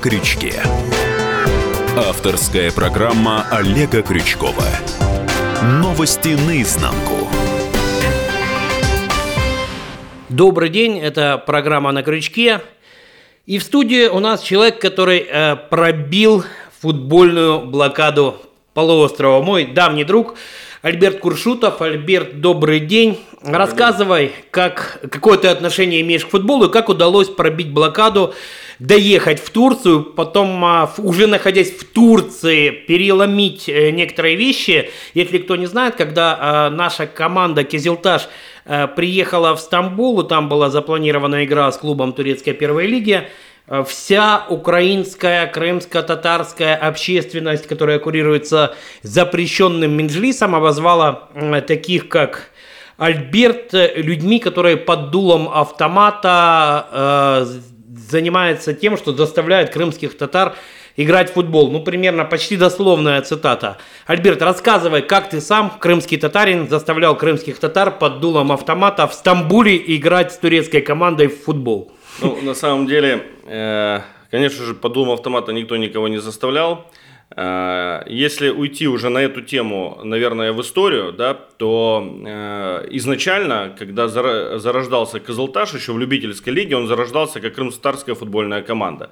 крючке. Авторская программа Олега Крючкова. Новости наизнанку. Добрый день, это программа «На крючке». И в студии у нас человек, который э, пробил футбольную блокаду полуострова. Мой давний друг Альберт Куршутов. Альберт, добрый день. Рассказывай, как, какое ты отношение имеешь к футболу и как удалось пробить блокаду, доехать в Турцию, потом а, уже находясь в Турции переломить э, некоторые вещи. Если кто не знает, когда а, наша команда Кизилташ Э, приехала в Стамбул, и там была запланирована игра с клубом турецкой первой лиги. Э, вся украинская, крымско-татарская общественность, которая курируется запрещенным Минджлисом, обозвала таких как Альберт людьми, которые под дулом автомата э, занимаются тем, что заставляют крымских татар играть в футбол. Ну, примерно почти дословная цитата. Альберт, рассказывай, как ты сам, крымский татарин, заставлял крымских татар под дулом автомата в Стамбуле играть с турецкой командой в футбол? Ну, на самом деле, э, конечно же, под дулом автомата никто никого не заставлял. Э, если уйти уже на эту тему, наверное, в историю, да, то э, изначально, когда зарождался Козылташ еще в любительской лиге, он зарождался как крымстарская футбольная команда.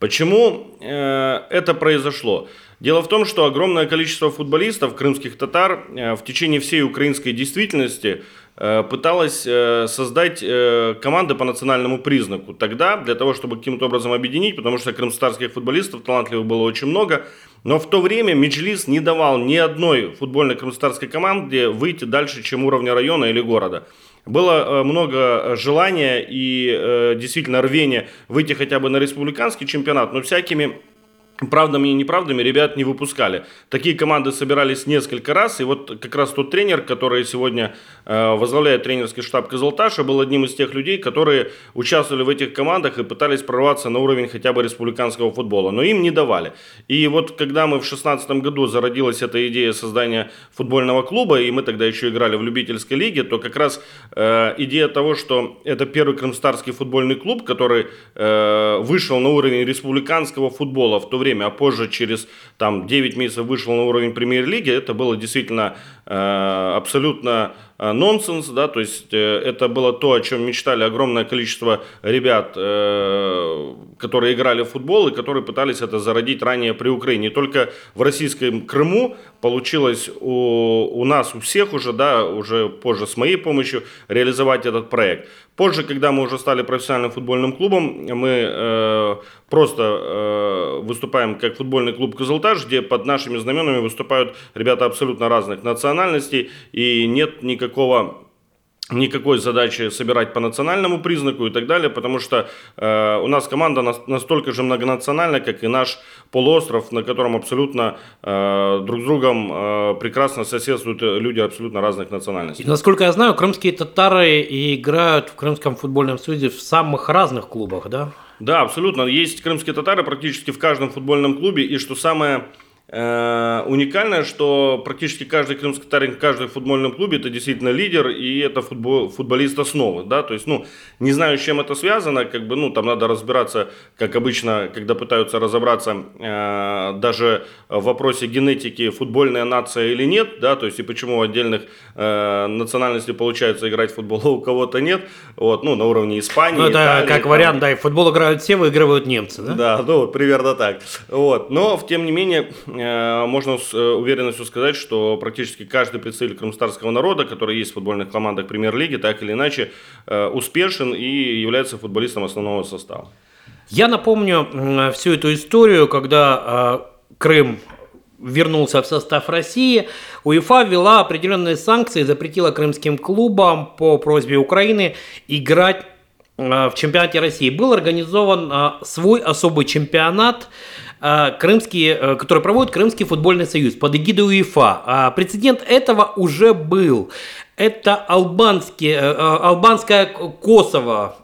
Почему э, это произошло? Дело в том, что огромное количество футболистов, крымских татар, в течение всей украинской действительности э, пыталось создать команды по национальному признаку. Тогда, для того, чтобы каким-то образом объединить, потому что крымстарских футболистов талантливых было очень много, но в то время Меджлис не давал ни одной футбольной крымстарской команде выйти дальше, чем уровня района или города. Было э, много э, желания и э, действительно рвения выйти хотя бы на республиканский чемпионат, но всякими правдами и неправдами ребят не выпускали. Такие команды собирались несколько раз, и вот как раз тот тренер, который сегодня э, возглавляет тренерский штаб Казалташа, был одним из тех людей, которые участвовали в этих командах и пытались прорваться на уровень хотя бы республиканского футбола, но им не давали. И вот когда мы в 2016 году зародилась эта идея создания футбольного клуба, и мы тогда еще играли в любительской лиге, то как раз э, идея того, что это первый крымстарский футбольный клуб, который э, вышел на уровень республиканского футбола в то время, время, а позже через там, 9 месяцев вышел на уровень премьер-лиги, это было действительно э, абсолютно э, нонсенс, да, то есть э, это было то, о чем мечтали огромное количество ребят, э, которые играли в футбол и которые пытались это зародить ранее при Украине. только в российском Крыму получилось у, у нас, у всех уже, да, уже позже с моей помощью реализовать этот проект. Позже, когда мы уже стали профессиональным футбольным клубом, мы э, просто э, выступаем как футбольный клуб «Козылтаж», где под нашими знаменами выступают ребята абсолютно разных национальностей, и нет никакого никакой задачи собирать по национальному признаку и так далее, потому что э, у нас команда на, настолько же многонациональная, как и наш полуостров, на котором абсолютно э, друг с другом э, прекрасно соседствуют люди абсолютно разных национальностей. И, насколько я знаю, крымские татары играют в Крымском футбольном союзе в самых разных клубах, да? Да, абсолютно. Есть крымские татары практически в каждом футбольном клубе, и что самое уникальное, что практически каждый крымский татарин в каждом футбольном клубе это действительно лидер и это футбол, футболист основы, да, то есть, ну, не знаю, с чем это связано, как бы, ну, там надо разбираться, как обычно, когда пытаются разобраться э, даже в вопросе генетики, футбольная нация или нет, да, то есть, и почему у отдельных э, национальностей получается играть в футбол, а у кого-то нет, вот, ну, на уровне Испании, Ну, это Италии, как там. вариант, да, и в футбол играют все, выигрывают немцы, да? Да, ну, примерно так, вот, но, тем не менее, Э, можно с э, уверенностью сказать, что практически каждый представитель крымстарского народа, который есть в футбольных командах премьер-лиги, так или иначе э, успешен и является футболистом основного состава. Я напомню всю эту историю, когда Крым вернулся в состав России, УЕФА ввела определенные санкции, запретила крымским клубам по просьбе Украины играть в чемпионате России. Был организован свой особый чемпионат Э, крымский, э, который проводит Крымский футбольный союз под эгидой УЕФА. А прецедент этого уже был. Это албанский, э, албанское Косово,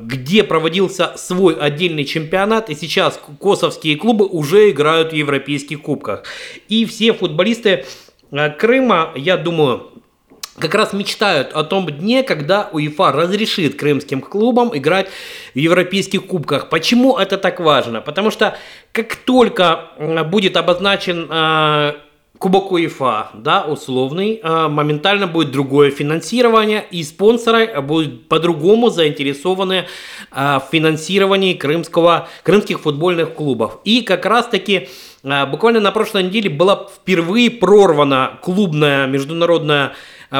где проводился свой отдельный чемпионат, и сейчас косовские клубы уже играют в европейских кубках. И все футболисты Крыма, я думаю, как раз мечтают о том дне, когда УЕФА разрешит крымским клубам играть в европейских кубках. Почему это так важно? Потому что как только будет обозначен э, Кубок УЕФА, да, условный, э, моментально будет другое финансирование, и спонсоры будут по-другому заинтересованы э, в финансировании крымского, крымских футбольных клубов. И как раз-таки буквально на прошлой неделе была впервые прорвана клубная международная а,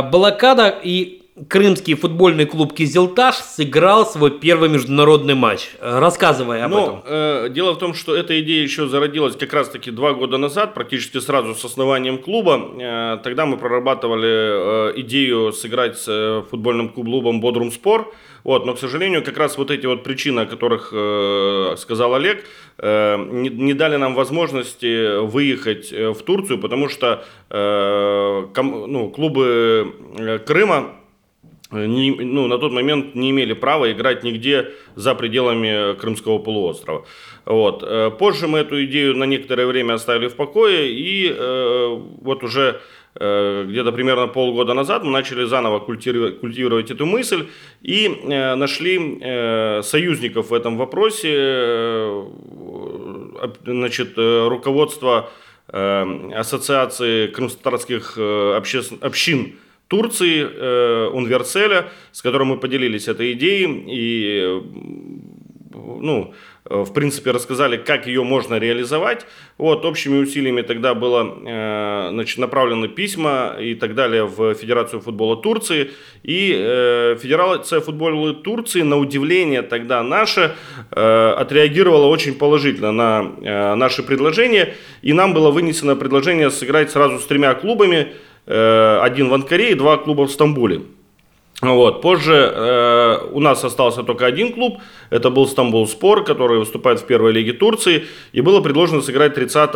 блокада и крымский футбольный клуб «Кизилташ» сыграл свой первый международный матч. Рассказывай об ну, этом. Э, дело в том, что эта идея еще зародилась как раз-таки два года назад, практически сразу с основанием клуба. Э, тогда мы прорабатывали э, идею сыграть с э, футбольным клубом «Бодрум Спор». Вот, но, к сожалению, как раз вот эти вот причины, о которых э, сказал Олег, э, не, не дали нам возможности выехать э, в Турцию, потому что э, ком, ну, клубы э, Крыма не, ну, на тот момент не имели права играть нигде за пределами Крымского полуострова. Вот. Э, позже мы эту идею на некоторое время оставили в покое, и э, вот уже Э, где-то примерно полгода назад мы начали заново культивировать, культивировать эту мысль и э, нашли э, союзников в этом вопросе. Значит, руководство Ассоциации крымстатарских общин Турции, Унверселя, с которым мы поделились этой идеей и ну, Э, в принципе, рассказали, как ее можно реализовать. Вот, общими усилиями тогда было э, значит, направлены письма и так далее в Федерацию футбола Турции. И э, Федерация футбола Турции, на удивление тогда наша, отреагировала очень положительно на наши предложения. И нам было вынесено предложение сыграть сразу с тремя клубами. Один в Анкаре и два клуба в Стамбуле. Вот. Позже э, у нас остался только один клуб, это был Стамбул Спор, который выступает в первой лиге Турции, и было предложено сыграть 30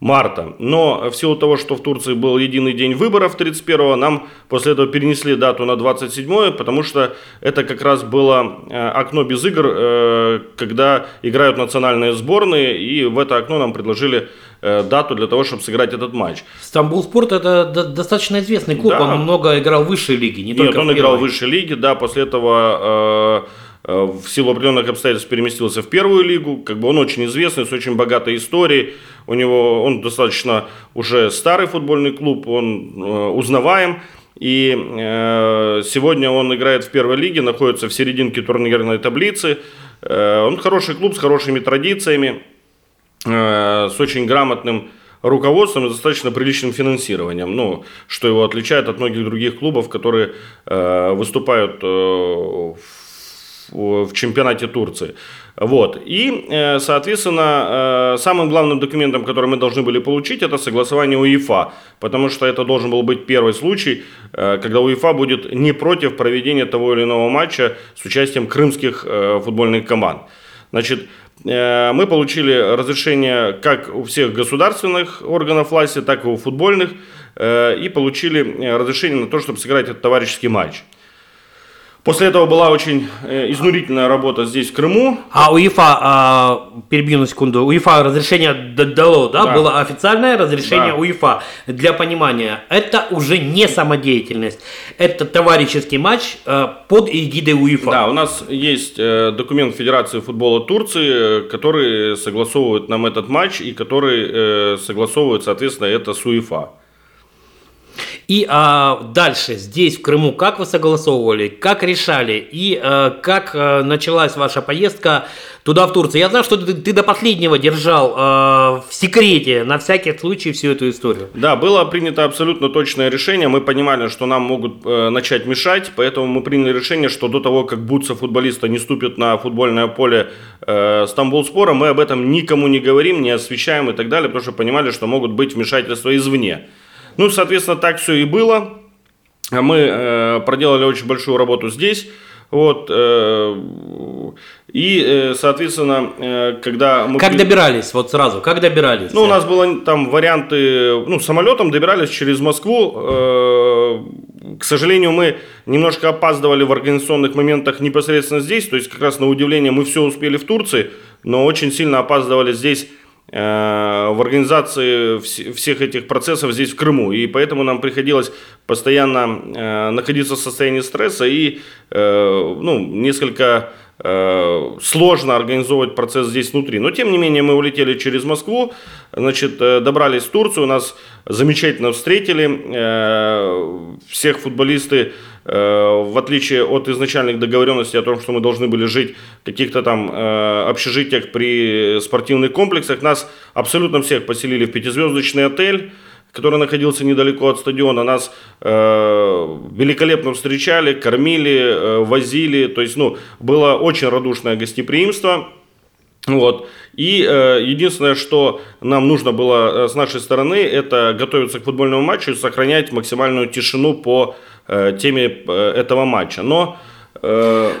марта. Но в силу того, что в Турции был единый день выборов 31-го, нам после этого перенесли дату на 27 потому что это как раз было э, окно без игр, э, когда играют национальные сборные, и в это окно нам предложили э, дату для того, чтобы сыграть этот матч. Стамбул Спорт это достаточно известный клуб, да. он много играл в высшей лиге, не Нет, только он играл в высшей лиге, да, после этого в силу определенных обстоятельств переместился в первую лигу. Как бы он очень известный, с очень богатой историей. У него он достаточно уже старый футбольный клуб, он э, узнаваем. И э, сегодня он играет в первой лиге, находится в серединке турнирной таблицы. Э, он хороший клуб с хорошими традициями, э, с очень грамотным руководством и достаточно приличным финансированием, ну, что его отличает от многих других клубов, которые э, выступают э, в в чемпионате Турции. Вот. И, э, соответственно, э, самым главным документом, который мы должны были получить, это согласование УЕФА, потому что это должен был быть первый случай, э, когда УЕФА будет не против проведения того или иного матча с участием крымских футбольных команд. Значит, мы получили разрешение как у всех государственных органов власти, так и у футбольных, и получили разрешение на то, чтобы сыграть этот товарищеский матч. После этого была очень э, изнурительная работа здесь, в Крыму. А УЕФА, а, перебью на секунду, УЕФА разрешение дало, да? да. Было официальное разрешение да. УЕФА. Для понимания, это уже не самодеятельность. Это товарищеский матч э, под эгидой УЕФА. Да, у нас есть э, документ Федерации футбола Турции, который согласовывает нам этот матч и который согласовывает, соответственно, это с УЕФА. И а, дальше, здесь, в Крыму, как вы согласовывали, как решали и а, как а, началась ваша поездка туда, в Турцию? Я знаю, что ты, ты до последнего держал а, в секрете, на всякий случай, всю эту историю. Да, было принято абсолютно точное решение. Мы понимали, что нам могут э, начать мешать, поэтому мы приняли решение, что до того, как бутса футболиста не ступит на футбольное поле э, Стамбул-спора, мы об этом никому не говорим, не освещаем и так далее, потому что понимали, что могут быть вмешательства извне. Ну, соответственно, так все и было. Мы э, проделали очень большую работу здесь. Вот, э, и, э, соответственно, э, когда мы... Как добирались, вот сразу, как добирались? Ну, у нас было там варианты, ну, самолетом добирались через Москву. Э, к сожалению, мы немножко опаздывали в организационных моментах непосредственно здесь, то есть, как раз на удивление, мы все успели в Турции, но очень сильно опаздывали здесь в организации всех этих процессов здесь, в Крыму. И поэтому нам приходилось постоянно находиться в состоянии стресса и ну, несколько сложно организовывать процесс здесь внутри. Но, тем не менее, мы улетели через Москву, значит, добрались в Турцию, нас замечательно встретили, всех футболисты Э, в отличие от изначальных договоренностей о том, что мы должны были жить в каких-то там э, общежитиях при спортивных комплексах, нас абсолютно всех поселили в пятизвездочный отель, который находился недалеко от стадиона. Нас э, великолепно встречали, кормили, э, возили. То есть, ну, было очень радушное гостеприимство. Вот. И э, единственное, что нам нужно было э, с нашей стороны, это готовиться к футбольному матчу и сохранять максимальную тишину по Э, теме э, этого матча. Но э,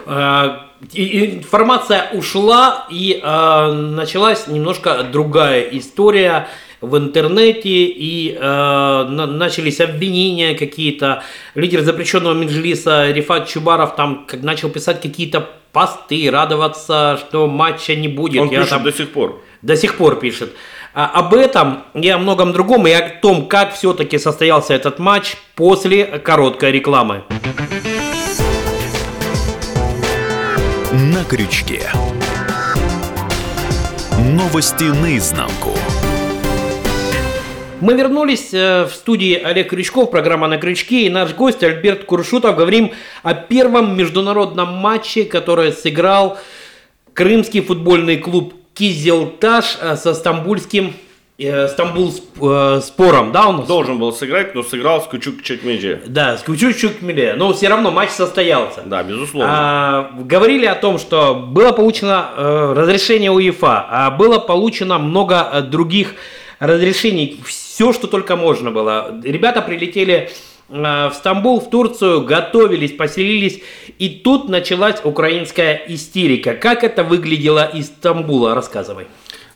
информация ушла и началась немножко другая история в интернете и э, начались обвинения какие-то. Лидер запрещенного Меджлиса Рифат Чубаров там как, начал писать какие-то посты, радоваться, что матча не будет. Он Я пишет там... до сих пор. До сих пор пишет. А, об этом и о многом другом, и о том, как все-таки состоялся этот матч после короткой рекламы. На крючке. Новости наизнанку. Мы вернулись э, в студии Олег Крючков, программа «На крючке», и наш гость Альберт Куршутов. Говорим о первом международном матче, который сыграл крымский футбольный клуб Кизелташ э, со стамбульским э, Стамбул э, спором, да, он должен был сыграть, но сыграл с Кучук Чекмедже. Да, с Кучук Чекмедже, но все равно матч состоялся. Да, безусловно. А, говорили о том, что было получено э, разрешение УЕФА, а было получено много других разрешений, все, что только можно было. Ребята прилетели в Стамбул, в Турцию, готовились, поселились, и тут началась украинская истерика. Как это выглядело из Стамбула? Рассказывай.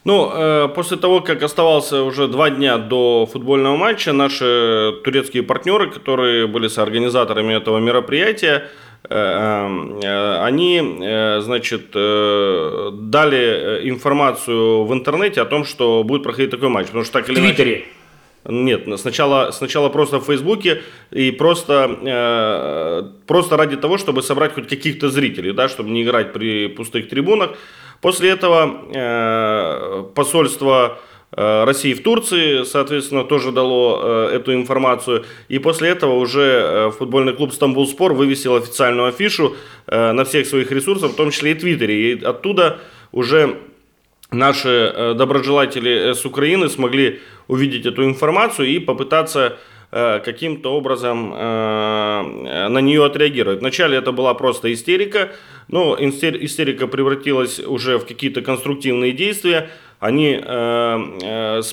Ну, э, после того, как оставался уже два дня до футбольного матча, наши турецкие партнеры, которые были соорганизаторами этого мероприятия, э, э, они, значит, дали информацию в интернете о том, что будет проходить такой матч. Потому что так или В Твиттере. Нет, сначала, сначала просто в Фейсбуке и просто, э, просто ради того, чтобы собрать хоть каких-то зрителей, да, чтобы не играть при пустых трибунах. После этого э, посольство э, России в Турции, соответственно, тоже дало э, эту информацию. И после этого уже э, футбольный клуб «Стамбул Спор» вывесил официальную афишу э, на всех своих ресурсах, в том числе и Твиттере. И оттуда уже наши э, доброжелатели э, с Украины смогли увидеть эту информацию и попытаться э, каким-то образом на нее отреагировать. Вначале это была просто истерика, но истерика превратилась уже в какие-то конструктивные действия. Они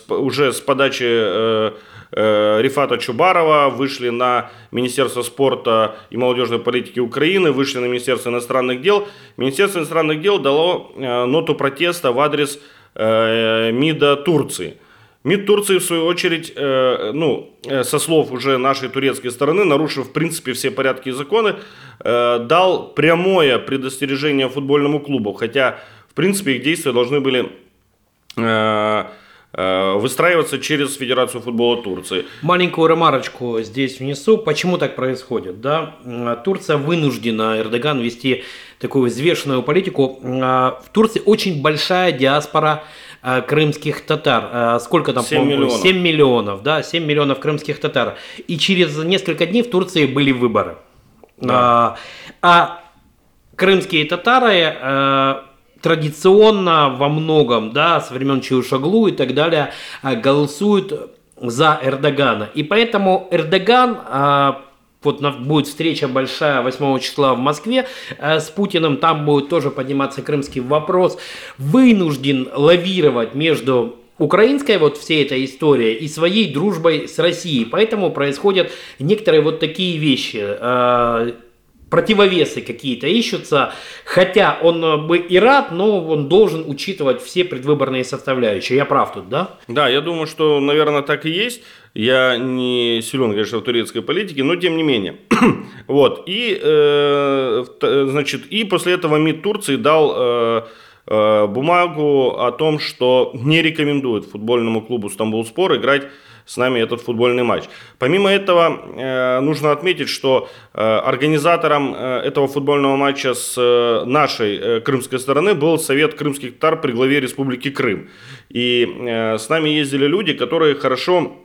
уже с подачи Рифата Чубарова, вышли на Министерство спорта и молодежной политики Украины, вышли на Министерство иностранных дел. Министерство иностранных дел дало ноту протеста в адрес МИДа Турции. МИД Турции, в свою очередь, э, ну, э, со слов уже нашей турецкой стороны, нарушив, в принципе, все порядки и законы, э, дал прямое предостережение футбольному клубу, хотя, в принципе, их действия должны были выстраиваться через Федерацию футбола Турции. Маленькую ремарочку здесь внесу. Почему так происходит? Да? Турция вынуждена, Эрдоган, вести такую взвешенную политику. В Турции очень большая диаспора Э, крымских татар. Э, сколько там? 7 миллионов. 7 миллионов, да, 7 миллионов крымских татар. И через несколько дней в Турции были выборы. Да. А, а крымские татары э, традиционно во многом, да, со времен Чаушаглу и так далее, голосуют за Эрдогана. И поэтому Эрдоган вот будет встреча большая 8 числа в Москве э, с Путиным, там будет тоже подниматься крымский вопрос, вынужден лавировать между украинской вот всей этой историей и своей дружбой с Россией. Поэтому происходят некоторые вот такие вещи. Э, противовесы какие-то ищутся, хотя он бы и рад, но он должен учитывать все предвыборные составляющие. Я прав тут, да? Да, я думаю, что, наверное, так и есть. Я не силен, конечно, в турецкой политике, но тем не менее. вот. И, э, значит, и после этого МИД Турции дал э, э, бумагу о том, что не рекомендует футбольному клубу «Стамбул-Спор» играть с нами этот футбольный матч. Помимо этого, э, нужно отметить, что э, организатором э, этого футбольного матча с нашей крымской стороны был Совет крымских татар при главе Республики Крым. И с нами ездили люди, которые хорошо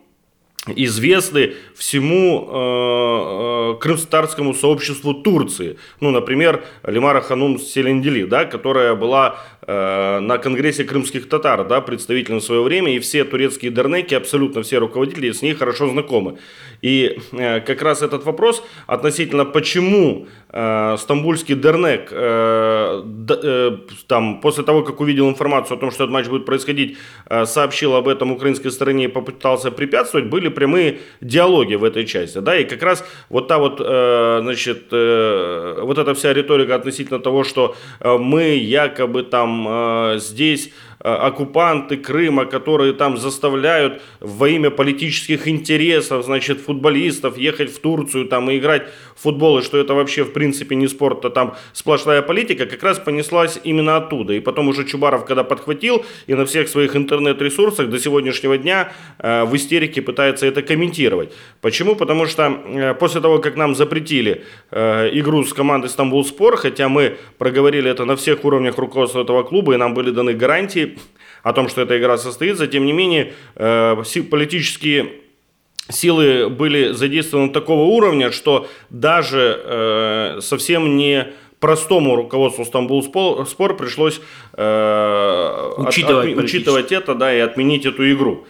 известны всему э, крымстарскому сообществу Турции. Ну, например, Лимара Ханум Селендили, да, которая была на Конгрессе крымских татар, да, представителем в свое время, и все турецкие дернеки, абсолютно все руководители с ней хорошо знакомы. И э, как раз этот вопрос относительно почему э, стамбульский дернек э, э, там, после того, как увидел информацию о том, что этот матч будет происходить, э, сообщил об этом украинской стороне и попытался препятствовать, были прямые диалоги в этой части, да, и как раз вот та вот, э, значит, э, вот эта вся риторика относительно того, что э, мы якобы там здесь оккупанты Крыма, которые там заставляют во имя политических интересов, значит, футболистов ехать в Турцию там и играть в футбол, и что это вообще в принципе не спорт, а там сплошная политика, как раз понеслась именно оттуда. И потом уже Чубаров, когда подхватил и на всех своих интернет-ресурсах до сегодняшнего дня в истерике пытается это комментировать. Почему? Потому что э, после того, как нам запретили э, игру с командой Стамбул Спор, хотя мы проговорили это на всех уровнях руководства этого клуба, и нам были даны гарантии о том, что эта игра состоится, тем не менее, э, политические силы были задействованы такого уровня, что даже совсем не простому руководству Стамбул Спор пришлось э, учитывать, от, от, учитывать это да, и отменить эту игру.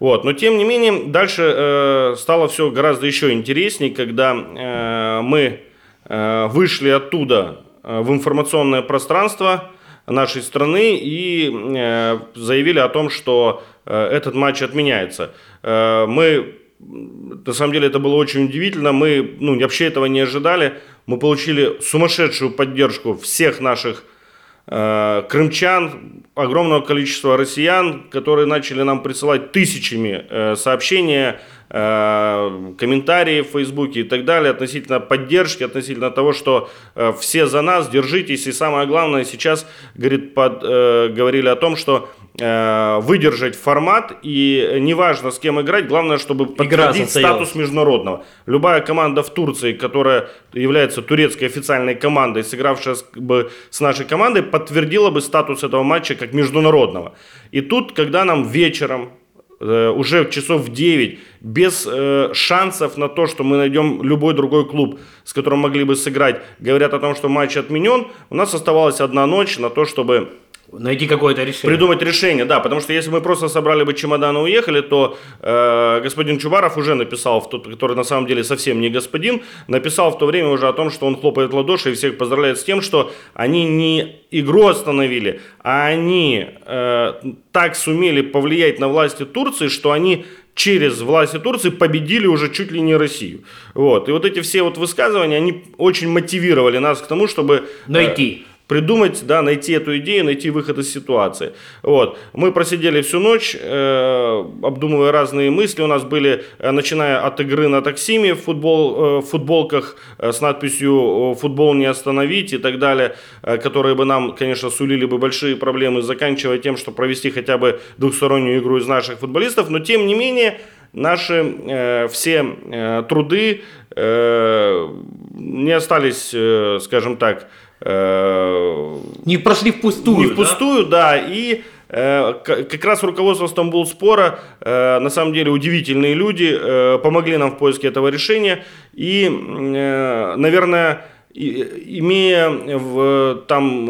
Вот. Но тем не менее, дальше э, стало все гораздо еще интереснее, когда э, мы э, вышли оттуда э, в информационное пространство нашей страны и э, заявили о том, что э, этот матч отменяется. Э, мы на самом деле это было очень удивительно. Мы ну, вообще этого не ожидали. Мы получили сумасшедшую поддержку всех наших крымчан, огромного количества россиян, которые начали нам присылать тысячами сообщения, комментарии в Фейсбуке и так далее относительно поддержки, относительно того, что все за нас, держитесь. И самое главное, сейчас говорит, под, говорили о том, что Э, выдержать формат и неважно с кем играть, главное, чтобы подтвердить статус международного. Любая команда в Турции, которая является турецкой официальной командой, сыгравшая с, бы, с нашей командой, подтвердила бы статус этого матча как международного. И тут, когда нам вечером э, уже часов в 9, без э, шансов на то, что мы найдем любой другой клуб, с которым могли бы сыграть, говорят о том, что матч отменен, у нас оставалась одна ночь на то, чтобы Найти какое-то решение. Придумать решение, да, потому что если мы просто собрали бы чемоданы и уехали, то э, господин Чубаров уже написал, в тот, который на самом деле совсем не господин, написал в то время уже о том, что он хлопает ладоши и всех поздравляет с тем, что они не игру остановили, а они э, так сумели повлиять на власти Турции, что они через власти Турции победили уже чуть ли не Россию. Вот. И вот эти все вот высказывания, они очень мотивировали нас к тому, чтобы... Э, Найти. Э, придумать, да, найти эту идею, найти выход из ситуации. Вот. Мы просидели всю ночь, э, обдумывая разные мысли. У нас были, э, начиная от игры на таксиме в, футбол, э, в футболках э, с надписью «Футбол не остановить» и так далее, э, которые бы нам, конечно, сулили бы большие проблемы, заканчивая тем, что провести хотя бы двухстороннюю игру из наших футболистов. Но, тем не менее, наши э, все э, труды э, не остались, э, скажем так, не прошли впустую. Не впустую, да, да и э, как раз руководство Стамбул Спора, э, на самом деле удивительные люди, помогли нам в поиске этого решения. И, наверное, имея в, там,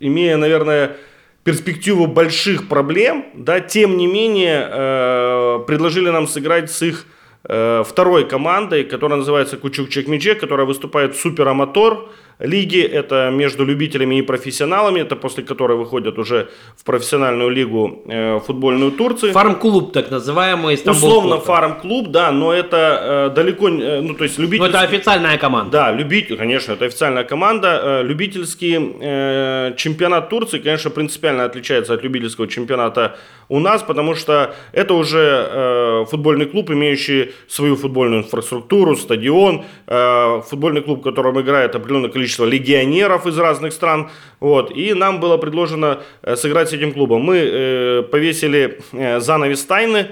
имея, наверное, перспективу больших проблем, да, тем не менее, предложили нам сыграть с их второй командой, которая называется Кучук Чекмичек, которая выступает супераматор, лиги, это между любителями и профессионалами, это после которой выходят уже в профессиональную лигу э, футбольную Турции. Фарм-клуб так называемый. Стамбул Условно фарм-клуб, да, но это э, далеко, э, ну то есть любительский... Но это официальная команда. Да, любитель, конечно, это официальная команда. Э, любительский э, чемпионат Турции, конечно, принципиально отличается от любительского чемпионата у нас, потому что это уже э, футбольный клуб, имеющий свою футбольную инфраструктуру, стадион, э, футбольный клуб, в котором играет определенное количество количество легионеров из разных стран. Вот, и нам было предложено э, сыграть с этим клубом. Мы э, повесили э, занавес тайны,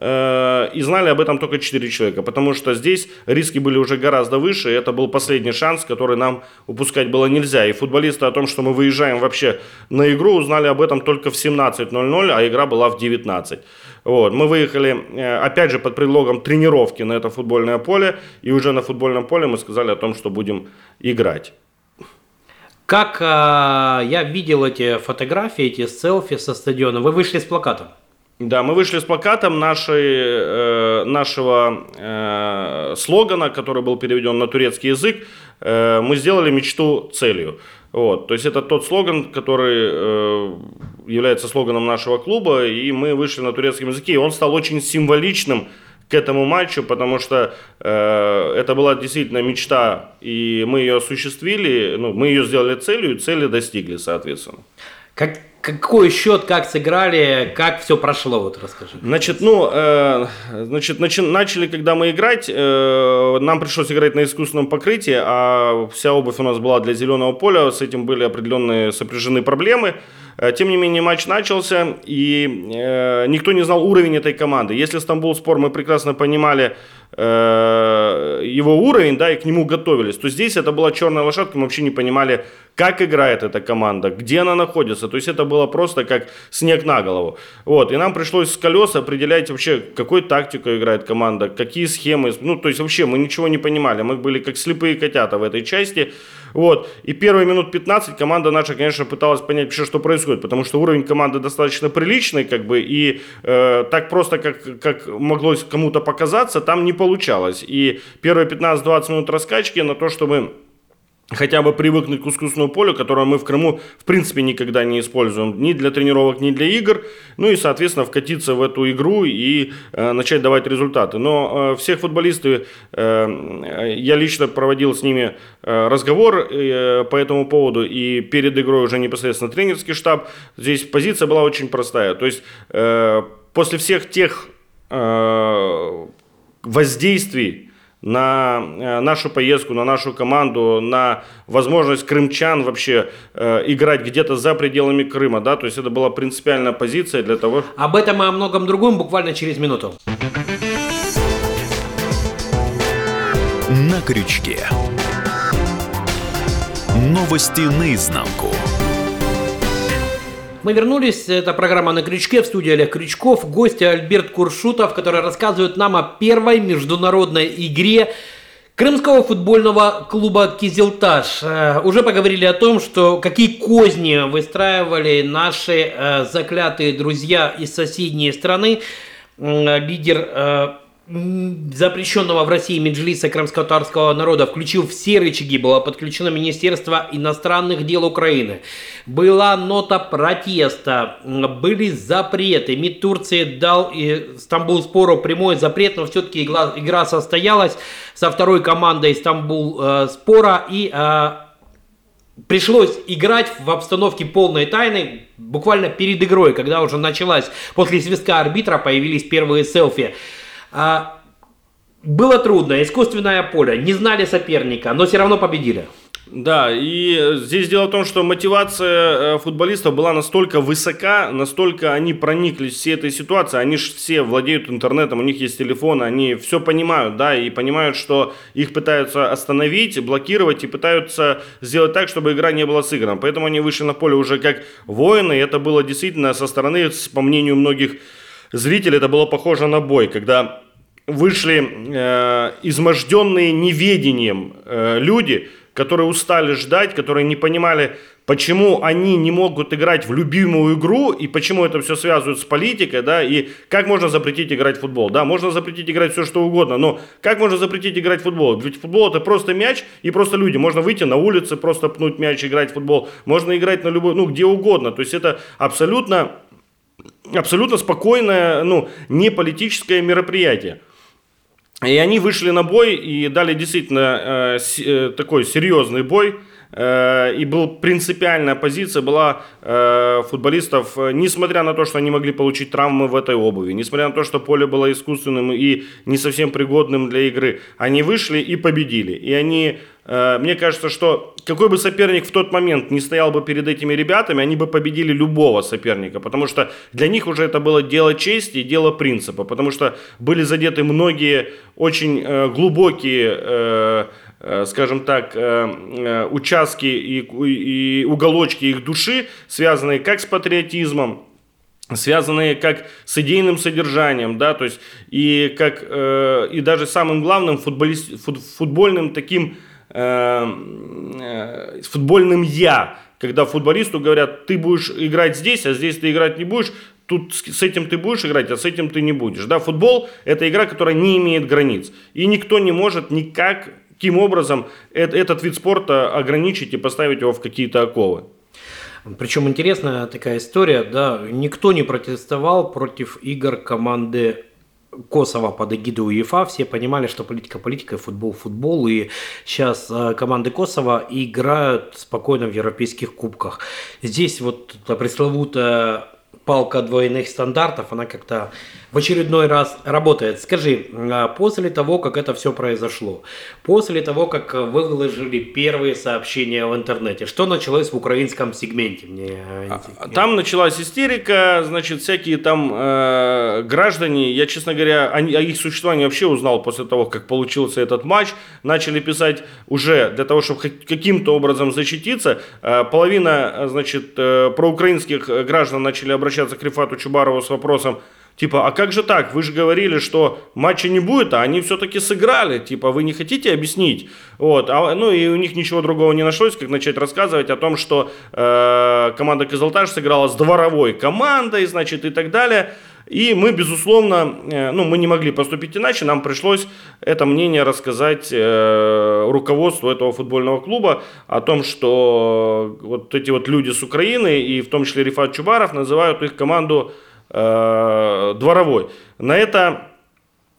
Э, и знали об этом только 4 человека, потому что здесь риски были уже гораздо выше, и это был последний шанс, который нам упускать было нельзя. И футболисты о том, что мы выезжаем вообще на игру, узнали об этом только в 17.00, а игра была в 19. Вот. Мы выехали, э, опять же, под предлогом тренировки на это футбольное поле, и уже на футбольном поле мы сказали о том, что будем играть. Как а, я видел эти фотографии, эти селфи со стадиона, вы вышли с плакатом? Да, мы вышли с плакатом нашей, э, нашего э, слогана, который был переведен на турецкий язык. Э, мы сделали мечту целью. Вот, то есть это тот слоган, который э, является слоганом нашего клуба, и мы вышли на турецком языке, и он стал очень символичным к этому матчу, потому что э, это была действительно мечта, и мы ее осуществили, ну, мы ее сделали целью, и цели достигли, соответственно. Как, какой счет, как сыграли, как все прошло, вот расскажи. Значит, ну, э, значит, начи- начали, когда мы играть, э, нам пришлось играть на искусственном покрытии, а вся обувь у нас была для зеленого поля, с этим были определенные сопряжены проблемы. Э, тем не менее, матч начался, и э, никто не знал уровень этой команды. Если Стамбул Спор мы прекрасно понимали его уровень, да, и к нему готовились, то здесь это была черная лошадка, мы вообще не понимали, как играет эта команда, где она находится. То есть это было просто как снег на голову. Вот, и нам пришлось с колес определять вообще, какой тактику играет команда, какие схемы. Ну, то есть вообще мы ничего не понимали. Мы были как слепые котята в этой части. Вот. И первые минут 15 команда наша, конечно, пыталась понять вообще, что происходит, потому что уровень команды достаточно приличный, как бы, и э, так просто, как, как могло кому-то показаться, там не получалось. И первые 15-20 минут раскачки на то, чтобы хотя бы привыкнуть к искусственному полю, которое мы в Крыму в принципе никогда не используем. Ни для тренировок, ни для игр, ну и, соответственно, вкатиться в эту игру и э, начать давать результаты. Но э, всех футболисты, э, я лично проводил с ними э, разговор э, по этому поводу, и перед игрой уже непосредственно тренерский штаб, здесь позиция была очень простая, то есть э, после всех тех э, воздействий, на э, нашу поездку, на нашу команду, на возможность крымчан вообще э, играть где-то за пределами Крыма, да, то есть это была принципиальная позиция для того. Об этом и о многом другом буквально через минуту. На крючке. Новости наизнанку. Мы вернулись, это программа «На крючке», в студии Олег Крючков, гости Альберт Куршутов, который рассказывает нам о первой международной игре Крымского футбольного клуба «Кизилташ». Э, уже поговорили о том, что какие козни выстраивали наши э, заклятые друзья из соседней страны. Лидер э, запрещенного в России Меджлиса крымско-татарского народа включил все рычаги, было подключено Министерство иностранных дел Украины. Была нота протеста, были запреты. МИД Турции дал и Стамбул спору прямой запрет, но все-таки игра, игра состоялась со второй командой Стамбул э, спора и э, пришлось играть в обстановке полной тайны буквально перед игрой, когда уже началась после свистка арбитра появились первые селфи. А, было трудно, искусственное поле, не знали соперника, но все равно победили. Да, и здесь дело в том, что мотивация э, футболистов была настолько высока, настолько они прониклись всей этой ситуацией, они же все владеют интернетом, у них есть телефон, они все понимают, да, и понимают, что их пытаются остановить, блокировать и пытаются сделать так, чтобы игра не была сыграна. Поэтому они вышли на поле уже как воины, и это было действительно со стороны, по мнению многих зрителей, это было похоже на бой, когда вышли э, изможденные неведением э, люди, которые устали ждать, которые не понимали, почему они не могут играть в любимую игру и почему это все связывают с политикой, да, и как можно запретить играть в футбол, да, можно запретить играть все что угодно, но как можно запретить играть в футбол? Ведь футбол это просто мяч и просто люди, можно выйти на улицы, просто пнуть мяч, играть в футбол, можно играть на любой, ну, где угодно, то есть это абсолютно, абсолютно спокойное, ну, не политическое мероприятие. И они вышли на бой и дали действительно э, с, э, такой серьезный бой. э, и был принципиальная позиция была э, футболистов, э, несмотря на то, что они могли получить травмы в этой обуви, несмотря на то, что поле было искусственным и не совсем пригодным для игры, они вышли и победили. И они, мне кажется, что какой бы соперник в тот момент не стоял бы перед этими ребятами, они бы победили любого соперника, потому что для них уже это было дело чести и дело принципа, потому что были задеты многие очень э, глубокие э, э, скажем так, э, э, участки и, уголочки их души, связанные как с патриотизмом, связанные как с идейным содержанием, да, то есть и как э, и даже самым главным футболист, фут, футбольным таким Э, э, футбольным я, когда футболисту говорят, ты будешь играть здесь, а здесь ты играть не будешь, тут с этим ты будешь играть, а с этим ты не будешь. Да, футбол – это игра, которая не имеет границ. И никто не может никак, каким образом этот вид спорта ограничить и поставить его в какие-то оковы. Причем интересная такая история, да, никто не протестовал против игр команды Косово под эгидой УЕФА, все понимали, что политика политика, футбол футбол, и сейчас э, команды Косово играют спокойно в европейских кубках. Здесь вот пресловутая палка двойных стандартов, она как-то в очередной раз работает. Скажи, а после того, как это все произошло, после того, как вы выложили первые сообщения в интернете, что началось в украинском сегменте? Мне а, там началась истерика, значит, всякие там э, граждане, я, честно говоря, о, о их существовании вообще узнал после того, как получился этот матч, начали писать уже для того, чтобы каким-то образом защититься. Э, половина, значит, э, проукраинских граждан начали обращаться к Рифату Чубарову с вопросом, Типа, а как же так? Вы же говорили, что матча не будет, а они все-таки сыграли. Типа, вы не хотите объяснить? Вот. А, ну и у них ничего другого не нашлось, как начать рассказывать о том, что э, команда Казалтаж сыграла с дворовой командой, значит, и так далее. И мы, безусловно, э, ну, мы не могли поступить иначе, нам пришлось это мнение рассказать э, руководству этого футбольного клуба о том, что вот эти вот люди с Украины, и в том числе Рифат Чубаров, называют их команду дворовой. На это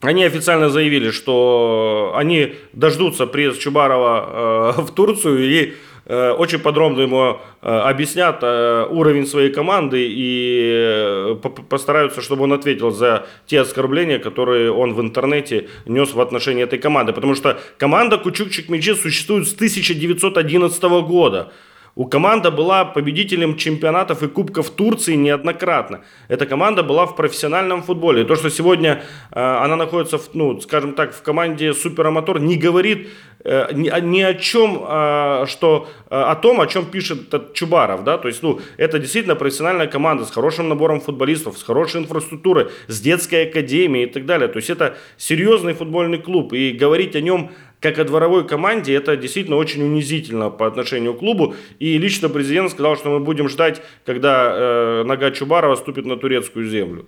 они официально заявили, что они дождутся приезд Чубарова э, в Турцию и э, очень подробно ему э, объяснят э, уровень своей команды и э, постараются, чтобы он ответил за те оскорбления, которые он в интернете нес в отношении этой команды. Потому что команда Кучукчик Мечи существует с 1911 года. У команда была победителем чемпионатов и кубков Турции неоднократно. Эта команда была в профессиональном футболе. И то, что сегодня э, она находится, в, ну, скажем так, в команде Суперамотор, не говорит э, ни, ни о чем, э, что, э, о том, о чем пишет этот Чубаров. Да? То есть, ну, это действительно профессиональная команда с хорошим набором футболистов, с хорошей инфраструктурой, с детской академией и так далее. То есть, это серьезный футбольный клуб. И говорить о нем как о дворовой команде, это действительно очень унизительно по отношению к клубу. И лично президент сказал, что мы будем ждать, когда э, нога Чубарова ступит на турецкую землю.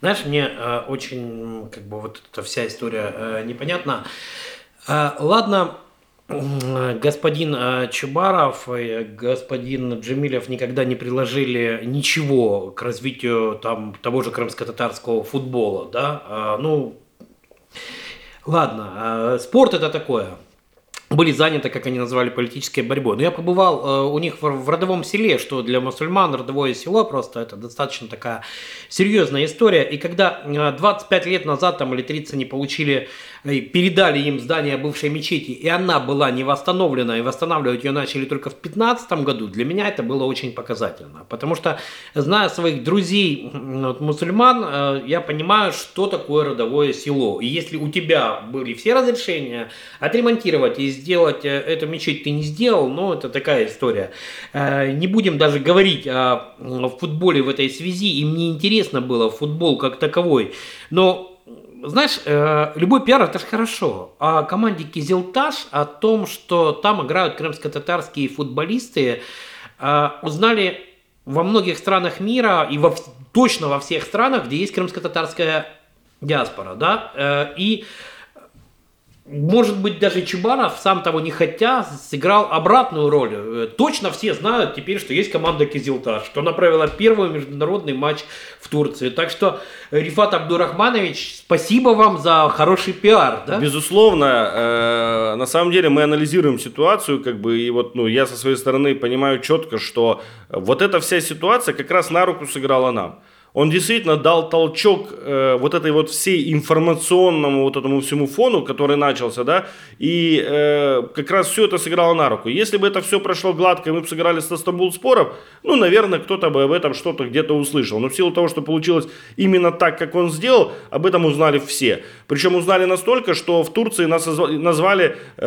Знаешь, мне э, очень, как бы, вот эта вся история э, непонятна. Э, ладно, господин э, Чубаров и господин Джемилев никогда не приложили ничего к развитию там, того же крымско-татарского футбола, да, э, ну, Ладно, а, спорт это такое были заняты, как они называли, политической борьбой. Но я побывал э, у них в, в родовом селе, что для мусульман родовое село просто это достаточно такая серьезная история. И когда э, 25 лет назад там или 30 они получили передали им здание бывшей мечети, и она была не восстановлена, и восстанавливать ее начали только в 2015 году, для меня это было очень показательно. Потому что, зная своих друзей вот, мусульман, э, я понимаю, что такое родовое село. И если у тебя были все разрешения отремонтировать и сделать э, эту мечеть, ты не сделал, ну, это такая история. Э, не будем даже говорить о футболе в этой связи, им не интересно было футбол как таковой. Но знаешь, э, любой пиар это же хорошо. А команде Кизилташ о том, что там играют крымско-татарские футболисты, э, узнали во многих странах мира и во, точно во всех странах, где есть крымско-татарская диаспора, да, э, и может быть, даже Чубаров, сам того не хотя, сыграл обратную роль. Э, точно все знают теперь, что есть команда Кизилташ, что она провела первый международный матч в Турции. Так что, Рифат Абдурахманович, спасибо вам за хороший пиар. Да? Безусловно, э, на самом деле мы анализируем ситуацию, как бы, и вот ну, я со своей стороны понимаю четко, что вот эта вся ситуация как раз на руку сыграла нам он действительно дал толчок э, вот этой вот всей информационному вот этому всему фону, который начался, да, и э, как раз все это сыграло на руку. Если бы это все прошло гладко, и мы бы сыграли с Стамбул Спором, ну, наверное, кто-то бы об этом что-то где-то услышал. Но в силу того, что получилось именно так, как он сделал, об этом узнали все. Причем узнали настолько, что в Турции нас назвали, э,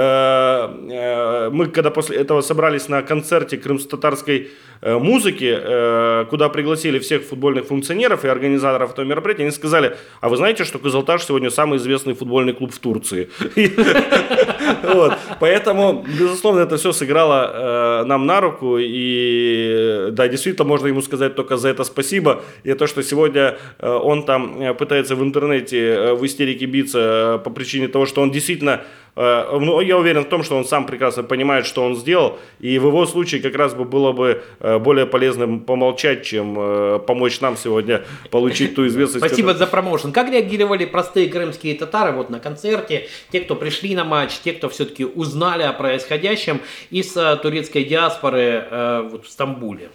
э, мы когда после этого собрались на концерте крымско-татарской э, музыки, э, куда пригласили всех футбольных функционеров, функционеров и организаторов этого мероприятия, они сказали, а вы знаете, что Кызылташ сегодня самый известный футбольный клуб в Турции? Поэтому, безусловно, это все сыграло э, нам на руку, и да, действительно, можно ему сказать только за это спасибо, и то, что сегодня э, он там э, пытается в интернете в истерике биться по причине того, что он действительно Э, ну, я уверен в том, что он сам прекрасно понимает, что он сделал, и в его случае как раз бы было бы э, более полезным помолчать, чем э, помочь нам сегодня получить ту известность. Спасибо за промоушен. Как реагировали простые крымские татары вот на концерте, те, кто пришли на матч, те, кто все-таки узнали о происходящем из турецкой диаспоры вот в Стамбуле?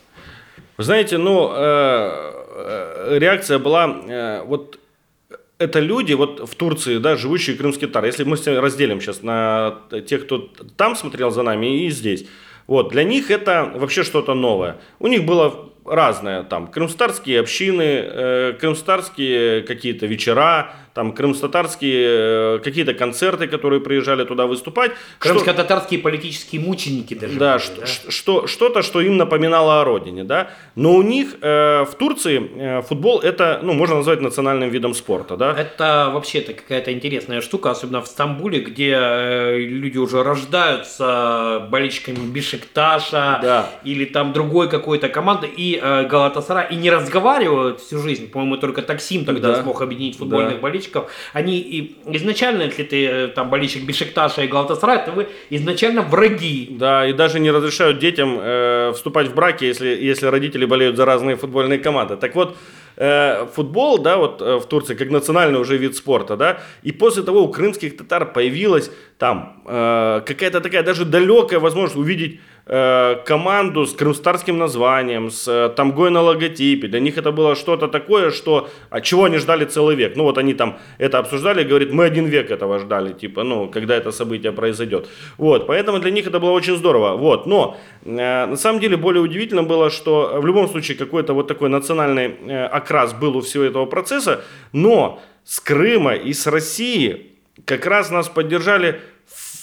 Вы знаете, ну, реакция была вот это люди вот в Турции, да, живущие крымские татары. Если мы разделим сейчас на тех, кто там смотрел за нами и здесь, вот, для них это вообще что-то новое. У них было разное, там, крымстарские общины, э, крымстарские какие-то вечера, там крымско-татарские э, какие-то концерты, которые приезжали туда выступать. Крымско-татарские политические мученики даже. Да, были, что, да? Что, что-то, что им напоминало о родине, да. Но у них э, в Турции э, футбол это, ну, можно назвать национальным видом спорта, да. Это вообще-то какая-то интересная штука, особенно в Стамбуле, где э, люди уже рождаются болельщиками Бишекташа да. или там другой какой-то команды и э, Галатасара и не разговаривают всю жизнь. По-моему, только Таксим тогда да. смог объединить футбольных да. болельщиков болельщиков, они и изначально, если ты э, там болельщик Бешикташа и Галтасарая, то вы изначально враги. Да, и даже не разрешают детям э, вступать в браки, если, если родители болеют за разные футбольные команды. Так вот, э, футбол, да, вот э, в Турции, как национальный уже вид спорта, да, и после того у крымских татар появилась там э, какая-то такая даже далекая возможность увидеть команду с крымстарским названием, с э, тамгой на логотипе. Для них это было что-то такое, что, от чего они ждали целый век. Ну вот они там это обсуждали, говорит, мы один век этого ждали, типа, ну, когда это событие произойдет. Вот, поэтому для них это было очень здорово. Вот, но э, на самом деле более удивительно было, что в любом случае какой-то вот такой национальный э, окрас был у всего этого процесса, но с Крыма и с России как раз нас поддержали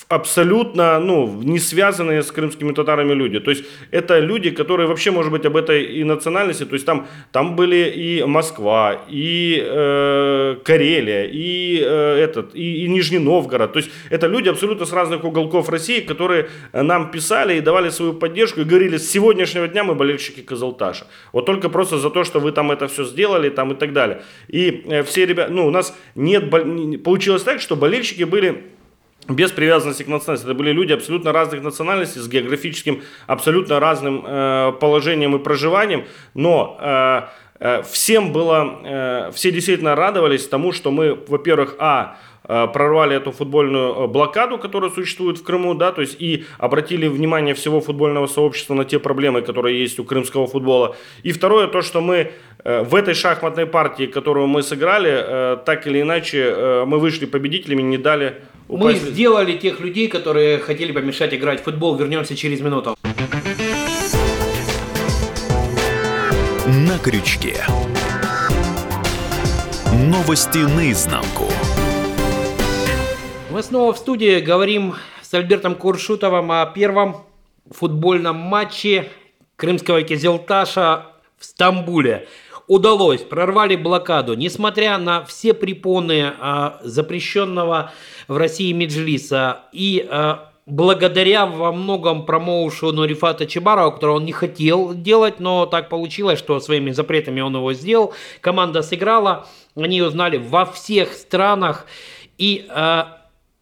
абсолютно ну, не связанные с крымскими татарами люди. То есть это люди, которые вообще, может быть, об этой и национальности, то есть там, там были и Москва, и э, Карелия, и, э, этот, и, и Нижний Новгород. То есть это люди абсолютно с разных уголков России, которые нам писали и давали свою поддержку и говорили, с сегодняшнего дня мы болельщики Казалташа. Вот только просто за то, что вы там это все сделали там и так далее. И э, все ребята, ну у нас нет, получилось так, что болельщики были без привязанности к национальности. Это были люди абсолютно разных национальностей, с географическим абсолютно разным э, положением и проживанием, но э, э, всем было, э, все действительно радовались тому, что мы, во-первых, а, прорвали эту футбольную э, блокаду, которая существует в Крыму, да, то есть и обратили внимание всего футбольного сообщества на те проблемы, которые есть у крымского футбола. И второе, то, что мы в этой шахматной партии, которую мы сыграли, так или иначе мы вышли победителями, не дали мы сделали тех людей, которые хотели помешать играть в футбол. Вернемся через минуту. На крючке. Новости наизнанку. Мы снова в студии говорим с Альбертом Куршутовым о первом футбольном матче крымского Кизелташа в Стамбуле удалось, прорвали блокаду, несмотря на все препоны а, запрещенного в России Меджлиса и а, благодаря во многом промоушену Рифата Чебарова, которого он не хотел делать, но так получилось, что своими запретами он его сделал. Команда сыграла, они узнали во всех странах. И э,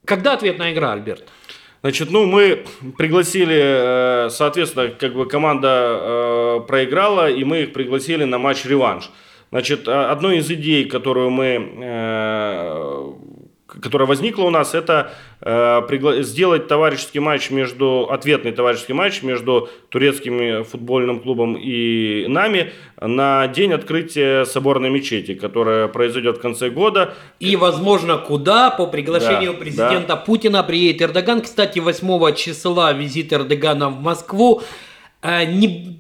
Когда ответная игра, Альберт? Значит, ну мы пригласили, э, соответственно, как бы команда э, проиграла, и мы их пригласили на матч-реванш. Значит, э, одной из идей, которую мы которая возникла у нас, это э, сделать товарищеский матч между, ответный товарищеский матч между турецким футбольным клубом и нами на день открытия соборной мечети, которая произойдет в конце года. И, возможно, куда по приглашению да, президента да. Путина приедет Эрдоган. Кстати, 8 числа визит Эрдогана в Москву. Э, не,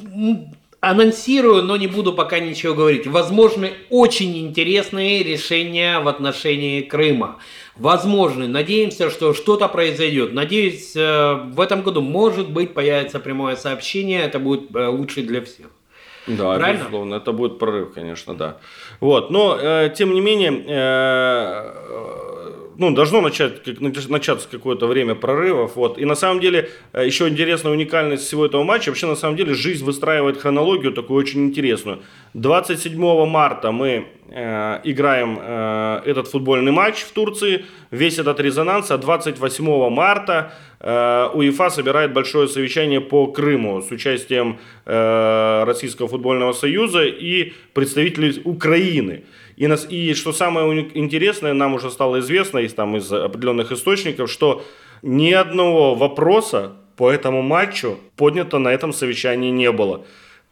анонсирую, но не буду пока ничего говорить. Возможны очень интересные решения в отношении Крыма. Возможны. Надеемся, что что-то произойдет. Надеюсь, э, в этом году, может быть, появится прямое сообщение. Это будет э, лучше для всех. Да, Правильно? безусловно, это будет прорыв, конечно, да. Вот, но э, тем не менее, э, ну, должно начать, как, начаться какое-то время прорывов. Вот. И на самом деле, э, еще интересная уникальность всего этого матча, вообще на самом деле жизнь выстраивает хронологию такую очень интересную. 27 марта мы э, играем э, этот футбольный матч в Турции, весь этот резонанс, а 28 марта э, УЕФА собирает большое совещание по Крыму с участием э, Российского футбольного союза и представителей Украины. И, нас, и что самое интересное, нам уже стало известно из, там, из определенных источников, что ни одного вопроса по этому матчу поднято на этом совещании не было.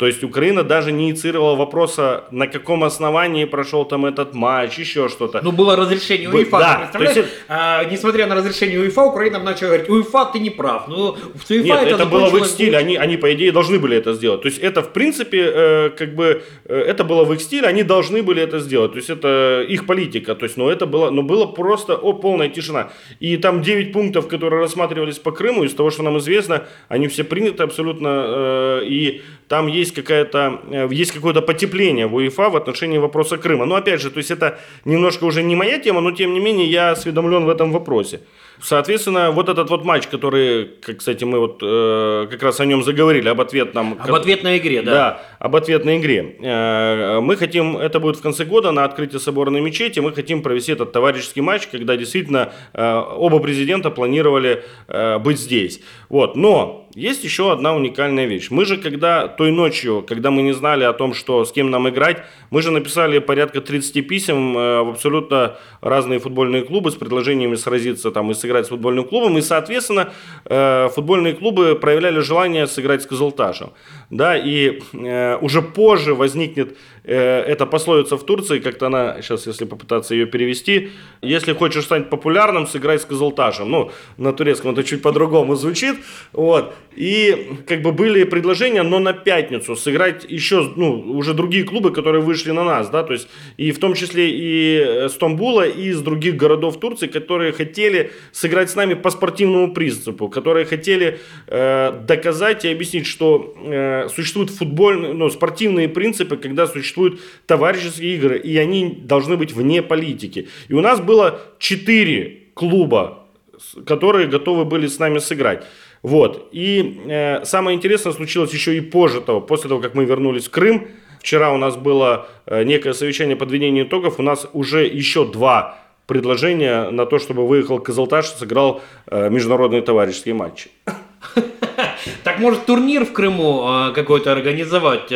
То есть Украина даже не инициировала вопроса, на каком основании прошел там этот матч, еще что-то. Ну, было разрешение УЕФА, да, представляешь? Есть... А, несмотря на разрешение УЕФА, Украина начала говорить, УЕФА, ты не прав. Ну, в УЕФА Нет, это, это было в их стиле, они, они, по идее, должны были это сделать. То есть это, в принципе, э, как бы, э, это было в их стиле, они должны были это сделать. То есть это их политика. То есть, ну, это было, ну, было просто, о, полная тишина. И там 9 пунктов, которые рассматривались по Крыму, из того, что нам известно, они все приняты абсолютно, э, и там есть какая-то, э, есть какое-то потепление в УЕФА в отношении вопроса Крыма. Но опять же, то есть это немножко уже не моя тема, но тем не менее я осведомлен в этом вопросе. Соответственно, вот этот вот матч, который, кстати, мы вот э, как раз о нем заговорили, об ответном... Об ответной игре, да. Да, об ответной игре. Э, мы хотим, это будет в конце года на открытии соборной мечети, мы хотим провести этот товарищеский матч, когда действительно э, оба президента планировали э, быть здесь. Вот, но есть еще одна уникальная вещь. Мы же, когда той ночью, когда мы не знали о том, что с кем нам играть, мы же написали порядка 30 писем э, в абсолютно разные футбольные клубы с предложениями сразиться там и сыграть с футбольным клубом. И, соответственно, э, футбольные клубы проявляли желание сыграть с Казалташем. Да, и э, уже позже возникнет эта пословица в Турции, как-то она, сейчас если попытаться ее перевести, если хочешь стать популярным, сыграй с Казалташем. Ну, на турецком это чуть по-другому звучит. Вот. И как бы были предложения, но на пятницу сыграть еще, ну, уже другие клубы, которые вышли на нас, да, то есть и в том числе и э, Стамбула, и из других городов Турции, которые хотели сыграть с нами по спортивному принципу, которые хотели э, доказать и объяснить, что э, существуют футбольные, ну, спортивные принципы, когда существуют товарищеские игры, и они должны быть вне политики. И у нас было четыре клуба, которые готовы были с нами сыграть. Вот. И э, самое интересное случилось еще и позже того, после того, как мы вернулись в Крым. Вчера у нас было э, некое совещание подведения итогов. У нас уже еще два предложения на то, чтобы выехал Казалташ и сыграл э, международные товарищеские матчи. Так может турнир в Крыму э, какой-то организовать?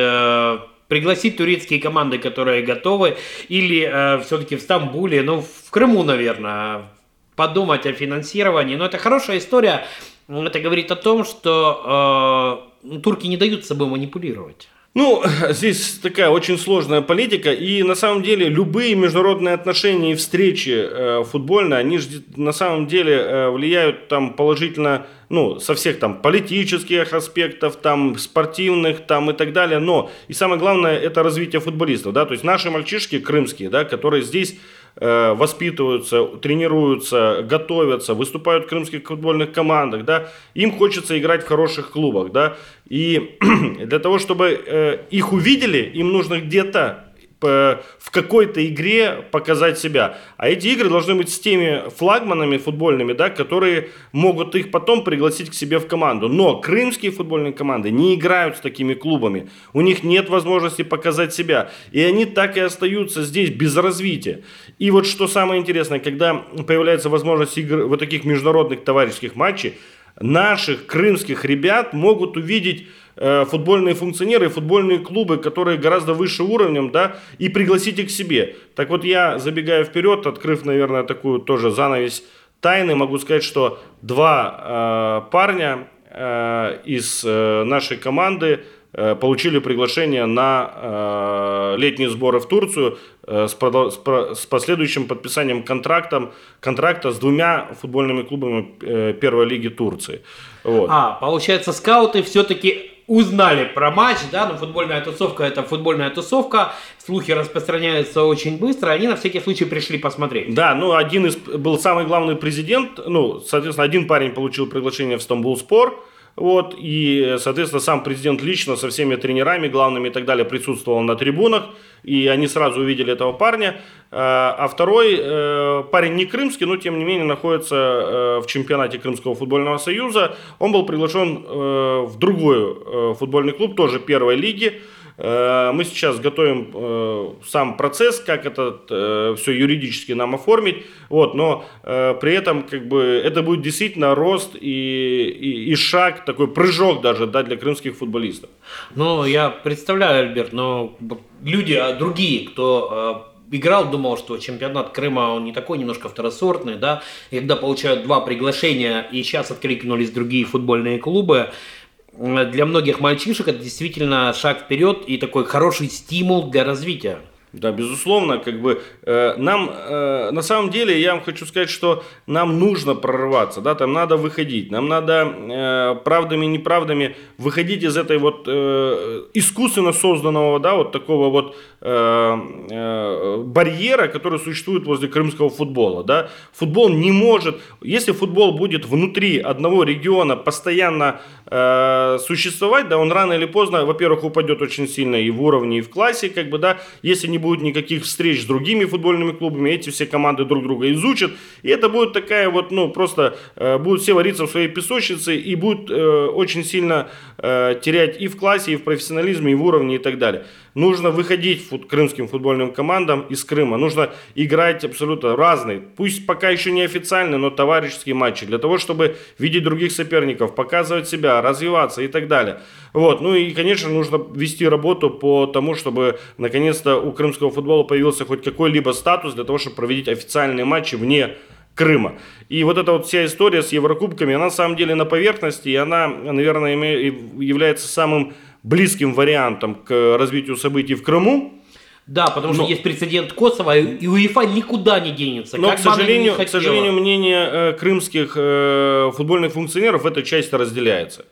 Пригласить турецкие команды, которые готовы, или э, все-таки в Стамбуле, ну, в Крыму, наверное, подумать о финансировании. Но это хорошая история это говорит о том, что э, турки не дают с собой манипулировать. Ну, здесь такая очень сложная политика, и на самом деле любые международные отношения и встречи э, футбольные, они же на самом деле э, влияют там положительно, ну, со всех там политических аспектов, там спортивных, там и так далее, но и самое главное это развитие футболистов, да, то есть наши мальчишки крымские, да, которые здесь Э, воспитываются, тренируются, готовятся, выступают в крымских футбольных командах, да, им хочется играть в хороших клубах, да, и для того, чтобы э, их увидели, им нужно где-то в какой-то игре показать себя. А эти игры должны быть с теми флагманами футбольными, да, которые могут их потом пригласить к себе в команду. Но крымские футбольные команды не играют с такими клубами. У них нет возможности показать себя. И они так и остаются здесь без развития. И вот что самое интересное, когда появляется возможность игр вот таких международных товарищеских матчей, наших крымских ребят могут увидеть э, футбольные функционеры, футбольные клубы, которые гораздо выше уровнем, да, и пригласить их к себе. Так вот я, забегая вперед, открыв, наверное, такую тоже занавесь тайны, могу сказать, что два э, парня э, из э, нашей команды э, получили приглашение на э, летние сборы в Турцию э, с, продол- с, про- с последующим подписанием контрактом, контракта с двумя футбольными клубами э, первой лиги Турции. Вот. А, получается, скауты все-таки узнали про матч, да, ну футбольная тусовка это футбольная тусовка, слухи распространяются очень быстро, они на всякий случай пришли посмотреть. Да, ну один из был самый главный президент, ну, соответственно, один парень получил приглашение в Стамбул Спор, вот, и, соответственно, сам президент лично со всеми тренерами, главными и так далее присутствовал на трибунах, и они сразу увидели этого парня. Э, А второй э, парень не крымский, но тем не менее находится э, в чемпионате Крымского футбольного союза. Он был приглашен в другой футбольный клуб, тоже первой лиги. Э, Мы сейчас готовим э, сам процесс, как это все юридически нам оформить, вот, но э, при этом как бы это будет действительно рост и, и, и шаг, такой прыжок даже да, для крымских футболистов. Ну, я представляю, Альберт, но люди а, другие, кто э, играл, думал, что чемпионат Крыма, он не такой, немножко второсортный, да, и когда получают два приглашения, и сейчас откликнулись другие футбольные клубы, э, для многих мальчишек это действительно шаг вперед и такой хороший стимул для развития. Да, безусловно, как бы э, нам э, на самом деле я вам хочу сказать, что нам нужно прорываться, да, там надо выходить, нам надо э, правдами неправдами выходить из этой вот э, искусственно созданного, да, вот такого вот э, э, барьера, который существует возле крымского футбола, да. Футбол не может, если футбол будет внутри одного региона постоянно э, существовать, да, он рано или поздно, во-первых, упадет очень сильно и в уровне, и в классе, как бы, да, если не будет никаких встреч с другими футбольными клубами, эти все команды друг друга изучат, и это будет такая вот, ну, просто э, будут все вариться в своей песочнице и будут э, очень сильно э, терять и в классе, и в профессионализме, и в уровне, и так далее. Нужно выходить фут, крымским футбольным командам из Крыма. Нужно играть абсолютно разные, пусть пока еще не официальные, но товарищеские матчи, для того, чтобы видеть других соперников, показывать себя, развиваться и так далее. Вот. Ну и, конечно, нужно вести работу по тому, чтобы наконец-то у крымского футбола появился хоть какой-либо статус для того, чтобы проводить официальные матчи вне Крыма. И вот эта вот вся история с Еврокубками, она на самом деле на поверхности, и она, наверное, является самым близким вариантом к развитию событий в Крыму. Да, потому что Но- есть прецедент Косово, и УЕФА никуда не денется. Но, к сожалению, к сожалению, мнение э, крымских э, футбольных функционеров эта часть разделяется.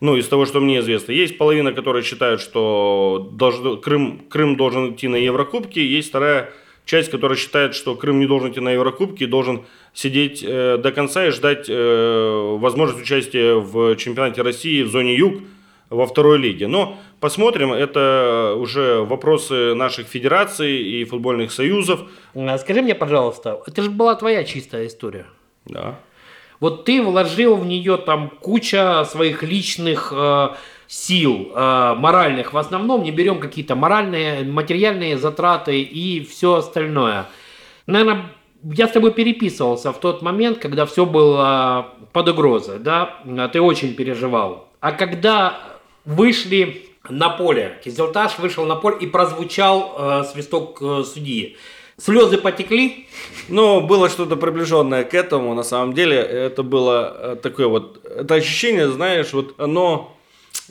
Ну, из того, что мне известно. Есть половина, которые считают, что должно- Крым, Крым должен идти на Еврокубки. Есть вторая часть, которая считает, что Крым не должен идти на Еврокубки, должен сидеть э, до конца и ждать э, возможность участия в чемпионате России в зоне Юг во второй лиге. Но посмотрим, это уже вопросы наших федераций и футбольных союзов. А Скажи мне, пожалуйста, это же была твоя чистая история. Да. Вот ты вложил в нее там куча своих личных э, сил, э, моральных. В основном не берем какие-то моральные, материальные затраты и все остальное. Наверное, я с тобой переписывался в тот момент, когда все было под угрозой, да, А ты очень переживал. А когда вышли на поле, Кизелташ вышел на поле и прозвучал э, свисток э, судьи, слезы потекли, Ну, было что-то приближенное к этому, на самом деле. Это было э, такое вот, это ощущение, знаешь, вот оно,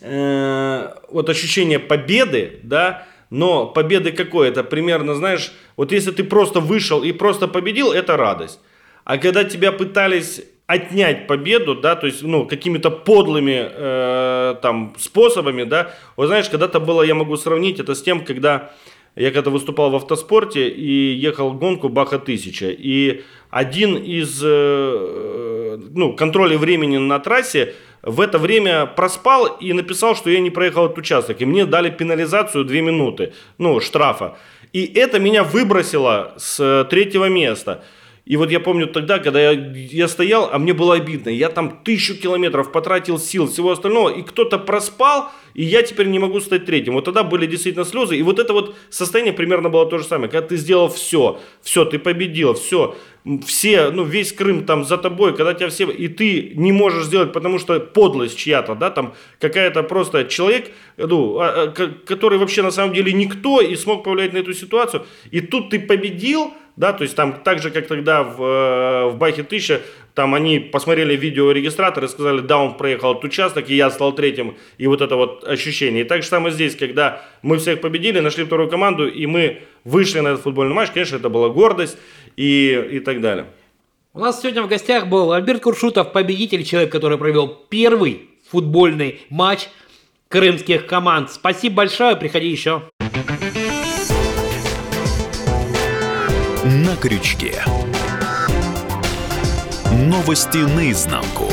э, вот ощущение победы, да, но победы какой? Это примерно, знаешь, вот если ты просто вышел и просто победил, это радость. А когда тебя пытались отнять победу, да, то есть, ну, какими-то подлыми э, там способами, да, вот знаешь, когда-то было, я могу сравнить это с тем, когда я когда выступал в автоспорте и ехал гонку Баха 1000. И один из э, ну, контроле времени на трассе, в это время проспал и написал, что я не проехал этот участок. И мне дали пенализацию 2 минуты, ну, штрафа. И это меня выбросило с э, третьего места. И вот я помню тогда, когда я, я стоял, а мне было обидно. Я там тысячу километров потратил сил, всего остального, и кто-то проспал, и я теперь не могу стать третьим. Вот тогда были действительно слезы. И вот это вот состояние примерно было то же самое. Когда ты сделал все, все, ты победил, все, все, ну, весь Крым там за тобой, когда тебя все, и ты не можешь сделать, потому что подлость чья-то, да, там какая-то просто человек, ну, а, а, который вообще на самом деле никто и смог повлиять на эту ситуацию, и тут ты победил, да, то есть там так же, как тогда в, э, в Бахе 1000, там они посмотрели видеорегистратор и сказали, да, он проехал этот участок, и я стал третьим, и вот это вот ощущение. И так же самое здесь, когда мы всех победили, нашли вторую команду, и мы вышли на этот футбольный матч, конечно, это была гордость и, и так далее. У нас сегодня в гостях был Альберт Куршутов, победитель, человек, который провел первый футбольный матч крымских команд. Спасибо большое, приходи еще. На крючке. Новости наизнанку.